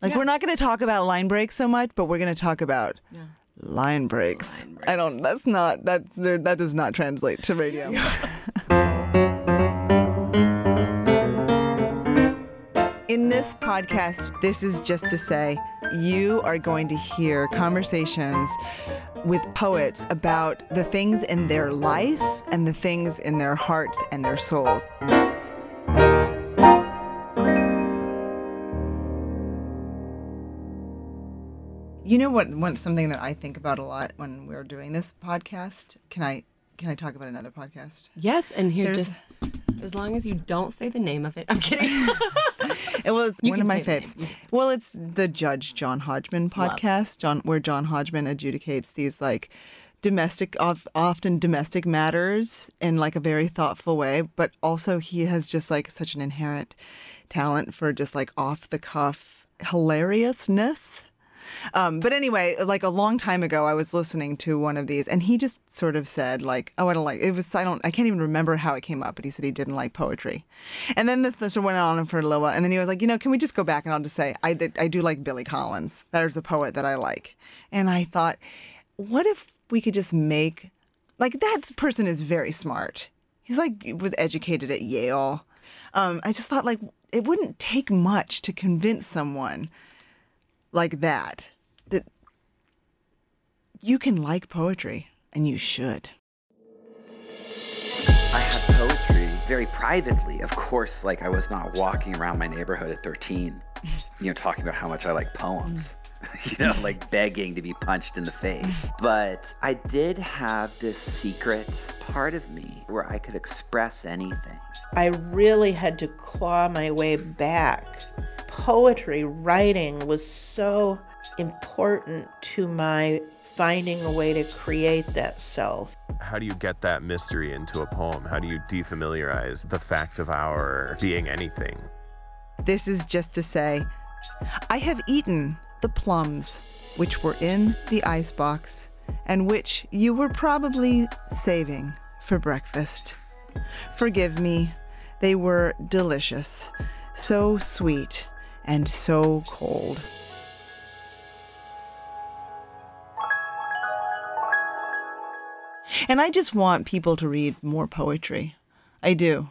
Like Yeah. we're not going to talk about line breaks so much, but we're going to talk about Yeah. line breaks. Line I don't. That's not that. there- That does not translate to radio. In this podcast, this is just to say, you are going to hear conversations with poets about the things in their life and the things in their hearts and their souls. You know what? One something that I think about a lot when we're doing this podcast. Can I can I talk about another podcast? Yes, and here There's- just as long as you don't say the name of it. I'm kidding. It was You one of my say the name. faves. You can say Well, it's the Judge John Hodgman podcast, John, where John Hodgman adjudicates these like domestic, of, often domestic matters in like a very thoughtful way. But also, he has just like such an inherent talent for just like off the cuff hilariousness. Um, but anyway, like a long time ago, I was listening to one of these, and he just sort of said, like, "Oh, I don't like it." Was I don't I can't even remember how it came up, but he said he didn't like poetry, and then this, this went on for a little while, and then he was like, "You know, can we just go back and I'll just say I I do like Billy Collins. There's a poet that I like," and I thought, what if we could just make like that person is very smart. He's like was educated at Yale. Um, I just thought like it wouldn't take much to convince someone like that that you can like poetry and you should. I had poetry very privately. Of course, like I was not walking around my neighborhood at 13, you know, talking about how much I like poems, you know, like begging to be punched in the face. But I did have this secret part of me where I could express anything. I really had to claw my way back. Poetry, writing was so important to my finding a way to create that self. How do you get that mystery into a poem? How do you defamiliarize the fact of our being anything? This is just to say, I have eaten the plums which were in the icebox and which you were probably saving for breakfast. Forgive me, they were delicious, so sweet and so cold. And I just want people to read more poetry. I do.